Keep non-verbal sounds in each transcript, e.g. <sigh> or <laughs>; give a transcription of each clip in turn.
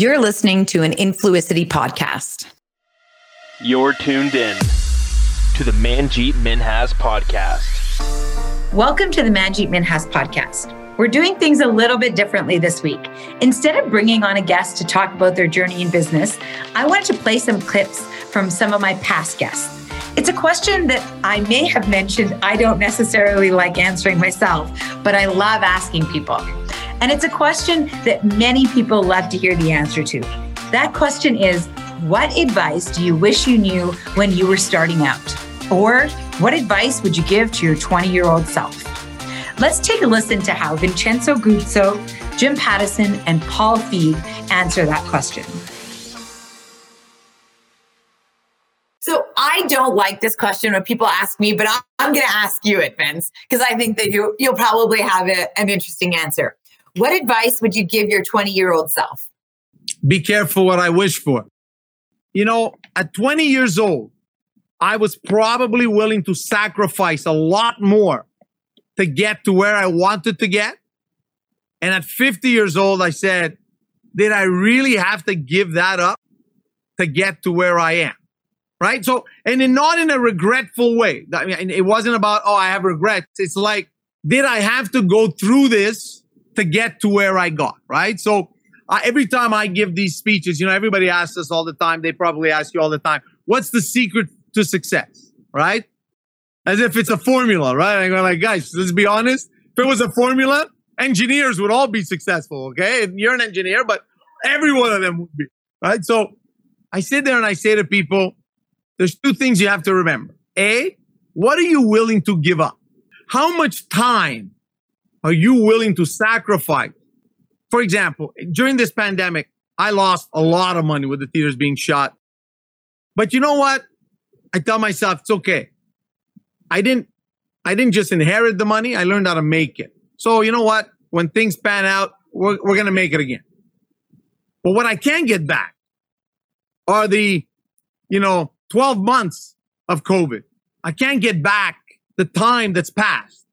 You're listening to an Influicity podcast. You're tuned in to the Manjit Minhas podcast. Welcome to the Manjit Minhas podcast. We're doing things a little bit differently this week. Instead of bringing on a guest to talk about their journey in business, I wanted to play some clips from some of my past guests. It's a question that I may have mentioned I don't necessarily like answering myself, but I love asking people. And it's a question that many people love to hear the answer to. That question is What advice do you wish you knew when you were starting out? Or what advice would you give to your 20 year old self? Let's take a listen to how Vincenzo Guzzo, Jim Pattison, and Paul Feig answer that question. So I don't like this question when people ask me, but I'm, going to ask you it, Vince, because I think that you you'll probably have a, an interesting answer. What advice would you give your 20 year old self? Be careful what I wish for. You know, at 20 years old, I was probably willing to sacrifice a lot more to get to where I wanted to get. And at 50 years old, I said, did I really have to give that up to get to where I am? Right. So, and in, not in a regretful way. I mean, it wasn't about, oh, I have regrets. It's like, did I have to go through this to get to where I got, right? So uh, every time I give these speeches, you know, everybody asks us all the time. They probably ask you all the time, what's the secret to success, right? As if it's a formula, right? I go like, guys, let's be honest. If it was a formula, engineers would all be successful, okay? You're an engineer, but every one of them would be, right? So I sit there and I say to people, there's two things you have to remember. A, what are you willing to give up? How much time are you willing to sacrifice? For example, during this pandemic, I lost a lot of money with the theaters being shut. But you know what? I tell myself it's okay. I didn't I didn't just inherit the money, I learned how to make it. So you know what? When things pan out, we're, we're gonna make it again. But what I can get back are the, you know, 12 months of COVID. I can't get back the time that's passed.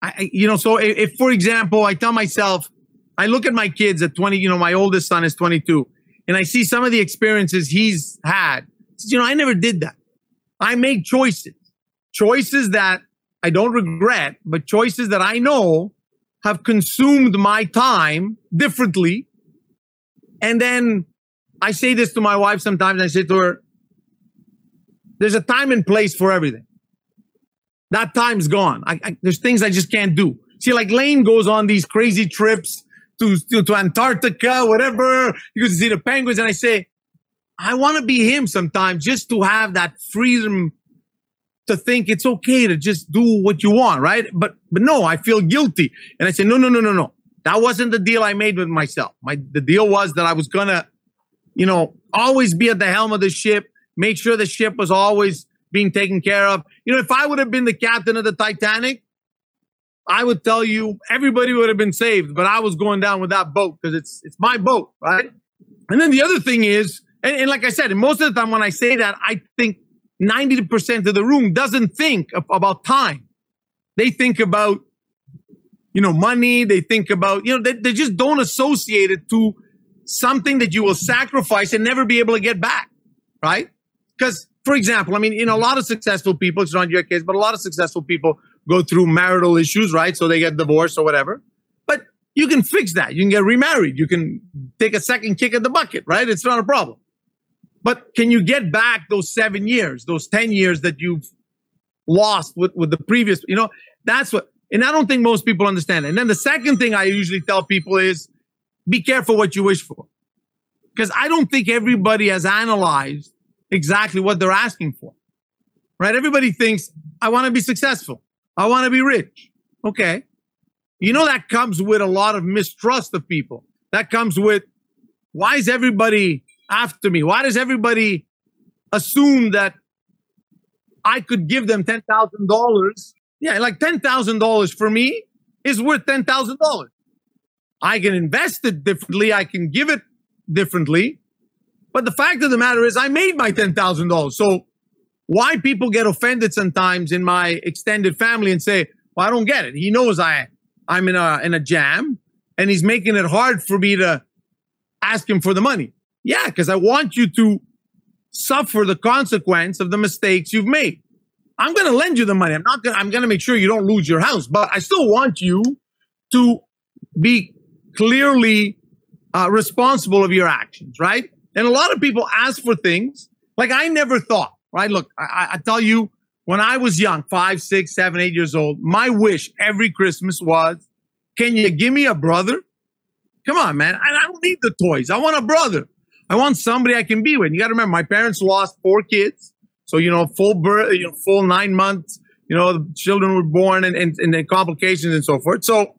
I, you know, so if, if, for example, I tell myself, I look at my kids at 20, you know, my oldest son is 22, and I see some of the experiences he's had. You know, I never did that. I made choices, choices that I don't regret, but choices that I know have consumed my time differently. And then I say this to my wife sometimes. I say to her, there's a time and place for everything. That time's gone. I, I, there's things I just can't do. See, like Lane goes on these crazy trips to, to, to Antarctica, whatever. Goes to see the penguins. And I say, I want to be him sometimes just to have that freedom to think it's okay to just do what you want, right? But, but no, I feel guilty. And I say, no, no, no, no, no. That wasn't the deal I made with myself. My, the deal was that I was going to, you know, always be at the helm of the ship, make sure the ship was always being taken care of. You know, if I would have been the captain of the Titanic, I would tell you everybody would have been saved, but I was going down with that boat because it's it's my boat, right? And then the other thing is, and, and, like I said, most of the time when I say that, I think 90% of the room doesn't think about time. They think about, you know, money. They think about, you know, they, they just don't associate it to something that you will sacrifice and never be able to get back, right? Because for example, I mean, in a lot of successful people, it's not your case, but a lot of successful people go through marital issues, right? So they get divorced or whatever. But you can fix that. You can get remarried. You can take a second kick at the bucket, right? It's not a problem. But can you get back those seven years, those 10 years that you've lost with, with the previous, you know, that's what, and I don't think most people understand. And then the second thing I usually tell people is be careful what you wish for. Because I don't think everybody has analyzed exactly what they're asking for. Right? Everybody thinks, I want to be successful. I want to be rich. Okay. You know, that comes with a lot of mistrust of people. That comes with, why is everybody after me? Why does everybody assume that I could give them $10,000? Yeah, like $10,000 for me is worth $10,000. I can invest it differently. I can give it differently. But the fact of the matter is, I made my $10,000. So why people get offended sometimes in my extended family and say, well, I don't get it. He knows I, I'm in a, in a jam and he's making it hard for me to, ask him for the money? Yeah, because I want you to suffer the consequence of the mistakes you've made. I'm going to lend you the money. I'm not going to, I'm going to make sure you don't lose your house, but I still want you to be clearly uh, responsible of your actions, right? And a lot of people ask for things like I never thought, right? Look, I, I tell you, when I was young, five, six, seven, eight years old, my wish every Christmas was, can you give me a brother? Come on, man. I, don't need the toys. I want a brother. I want somebody I can be with. You got to remember, my parents lost four kids. So, you know, full birth, you know, full nine months, you know, the children were born and, and, and the complications and so forth. So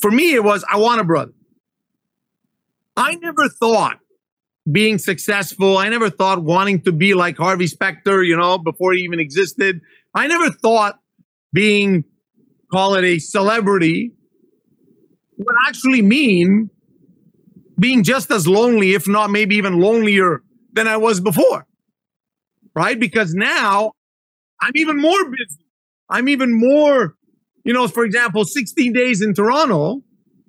for me, it was, I want a brother. I never thought being successful, I never thought wanting to be like Harvey Specter, you know, before he even existed. I never thought being, call it a celebrity, would actually mean being just as lonely, if not maybe even lonelier than I was before right? Because now I'm even more busy. I'm even more, you know, for example, 16 days in Toronto,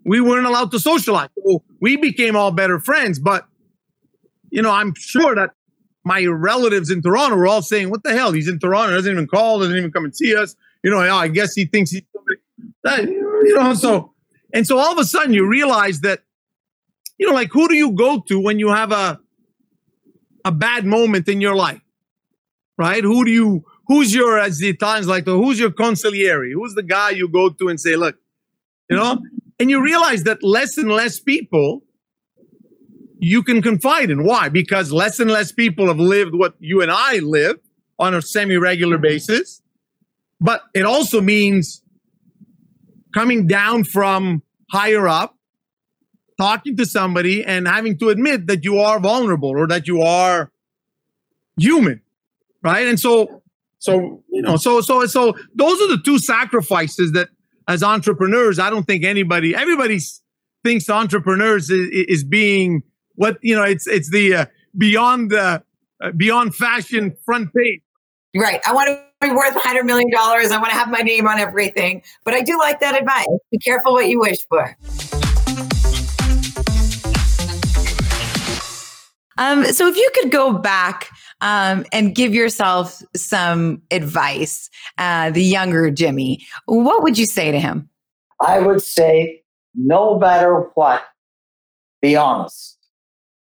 we weren't allowed to socialize. So we became all better friends. But, you know, I'm sure that my relatives in Toronto were all saying, what the hell? He's in Toronto, doesn't even call, doesn't even come and see us. You know, I guess he thinks he's, that, you know, so, and so all of a sudden you realize that, you know, like who do you go to when you have a, a bad moment in your life? right? Who do you, who's your, as the Italians like who's your consigliere? Who's the guy you go to and say, look, you know? And you realize that less and less people you can confide in. Why? Because less and less people have lived what you and I live on a semi regular basis. But it also means coming down from higher up, talking to somebody and having to admit that you are vulnerable or that you are human right? And so, so you know, so so so those are the two sacrifices that, as entrepreneurs, I don't think anybody, everybody thinks entrepreneurs is, is being what you know. It's it's the uh, beyond the uh, beyond fashion front page. Right. I want to be worth $100 million. I want to have my name on everything. But I do like that advice. Be careful what you wish for. Um, so if you could go back um, and give yourself some advice, uh, the younger Jimmy, what would you say to him? I would say, no matter what, be honest.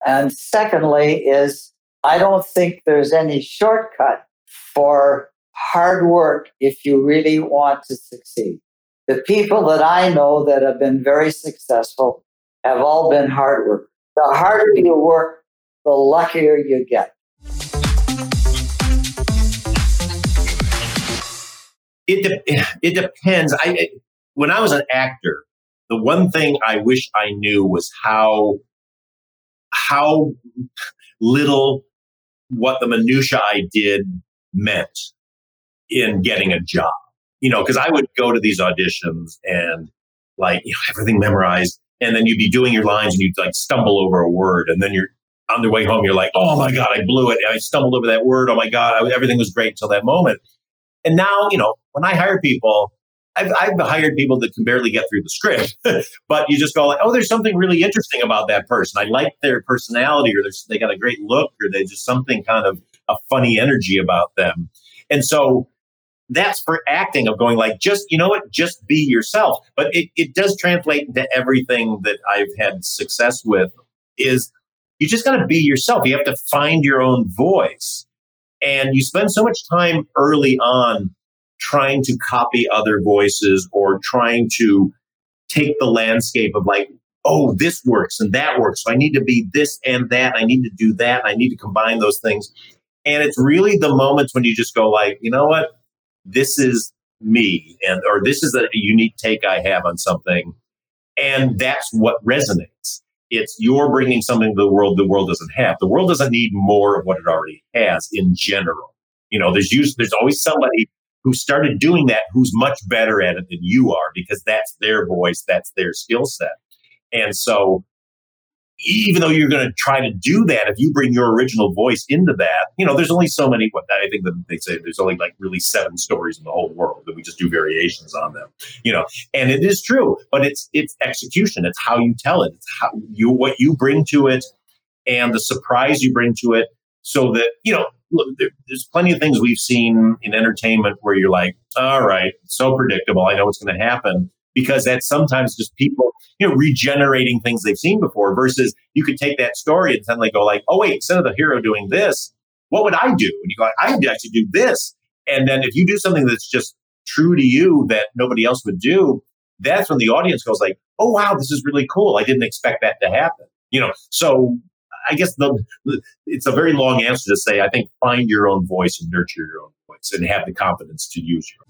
And secondly, is I don't think there's any shortcut for hard work if you really want to succeed. The people that I know that have been very successful have all been hard work. The harder you work, the luckier you get. It de- it depends. I when I was an actor, the one thing I wish I knew was how how little what the minutia I did meant in getting a job. You know, because I would go to these auditions and like you know everything memorized, and then you'd be doing your lines and you'd like stumble over a word, and then you're on the way home, you're like, oh my god, I blew it! I stumbled over that word. Oh my god, I, everything was great until that moment. And now, you know, when I hire people, I've, I've hired people that can barely get through the script, <laughs> but you just go like, oh, there's something really interesting about that person. I like their personality, or they got a great look, or they just something kind of a funny energy about them. And so that's for acting of going like, just, you know what, just be yourself. But it, it does translate into everything that I've had success with is you just got to be yourself. You have to find your own voice. And you spend so much time early on trying to copy other voices or trying to take the landscape of like, oh, this works and that works. So I need to be this and that. I need to do that. I need to combine those things. And it's really the moments when you just go like, you know what? This is me and or this is a unique take I have on something. And that's what resonates. It's you're bringing something to the world the world doesn't have. The world doesn't need more of what it already has in general. You know, there's usually, there's always somebody who started doing that who's much better at it than you are because that's their voice, that's their skill set. And so even though you're going to try to do that, if you bring your original voice into that, you know, there's only so many. What I think that they say there's only like really seven stories in the whole world that we just do variations on them. You know, and it is true, but it's it's execution. It's how you tell it. It's how you what you bring to it, and the surprise you bring to it, so that you know. Look, there, there's plenty of things we've seen in entertainment where you're like, all right, so predictable. I know what's going to happen because that's sometimes just people, you know, regenerating things they've seen before versus you could take that story and suddenly go like, oh, wait, instead of the hero doing this, what would I do? And you go, I would actually do this. And then if you do something that's just true to you that nobody else would do, that's when the audience goes like, oh, wow, this is really cool. I didn't expect that to happen. You know, so I guess the, it's a very long answer to say, I think find your own voice and nurture your own voice and have the confidence to use your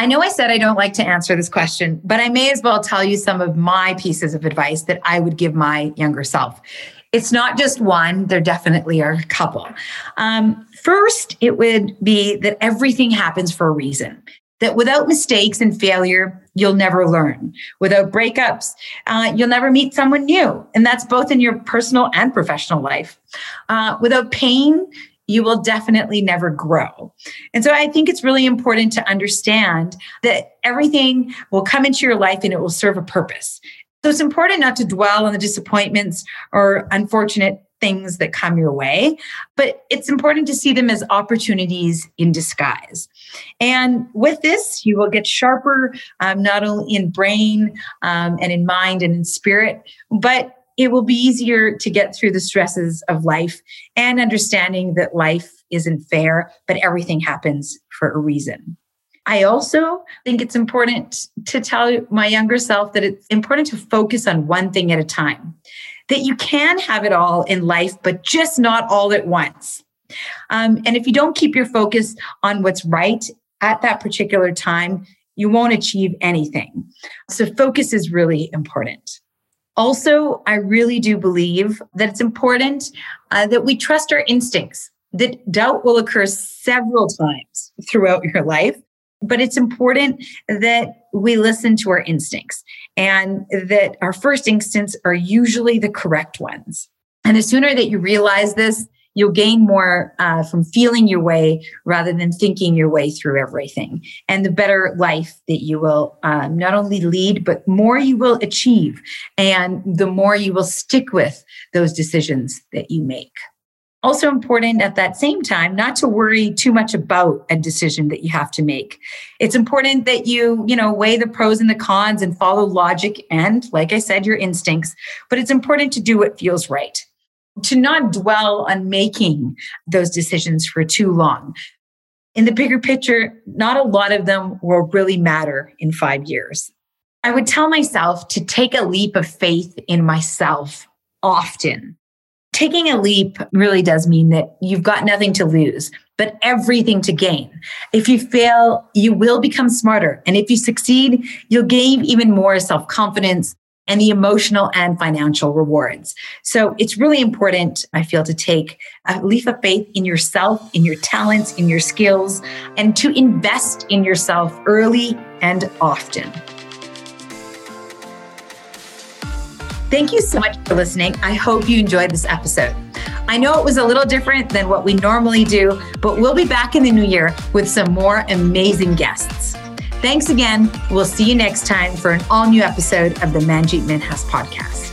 I know I said I don't like to answer this question, but I may as well tell you some of my pieces of advice that I would give my younger self. It's not just one, there definitely are a couple. Um, first, it would be that everything happens for a reason. That without mistakes and failure, you'll never learn. Without breakups, uh, you'll never meet someone new. And that's both in your personal and professional life. Uh, without pain, you will definitely never grow. And so I think it's really important to understand that everything will come into your life and it will serve a purpose. So it's important not to dwell on the disappointments or unfortunate things that come your way, but it's important to see them as opportunities in disguise. And with this, you will get sharper, um, not only in brain um, and in mind and in spirit, but it will be easier to get through the stresses of life and understanding that life isn't fair, but everything happens for a reason. I also think it's important to tell my younger self that it's important to focus on one thing at a time, that you can have it all in life, but just not all at once. Um, and if you don't keep your focus on what's right at that particular time, you won't achieve anything. So, focus is really important. Also, I really do believe that it's important uh, that we trust our instincts, that doubt will occur several times throughout your life. But it's important that we listen to our instincts and that our first instincts are usually the correct ones. And the sooner that you realize this, you'll gain more uh, from feeling your way rather than thinking your way through everything. And the better life that you will um, not only lead, but more you will achieve. And the more you will stick with those decisions that you make. Also important at that same time, not to worry too much about a decision that you have to make. It's important that you, you know, weigh the pros and the cons and follow logic and, like I said, your instincts. But it's important to do what feels right to not dwell on making those decisions for too long. In the bigger picture, not a lot of them will really matter in five years. I would tell myself to take a leap of faith in myself often. Taking a leap really does mean that you've got nothing to lose, but everything to gain. If you fail, you will become smarter. And if you succeed, you'll gain even more self confidence, and the emotional and financial rewards. So it's really important, I feel, to take a leap of faith in yourself, in your talents, in your skills, and to invest in yourself early and often. Thank you so much for listening. I hope you enjoyed this episode. I know it was a little different than what we normally do, but we'll be back in the new year with some more amazing guests. Thanks again. We'll see you next time for an all new episode of the Manjit Minhas podcast.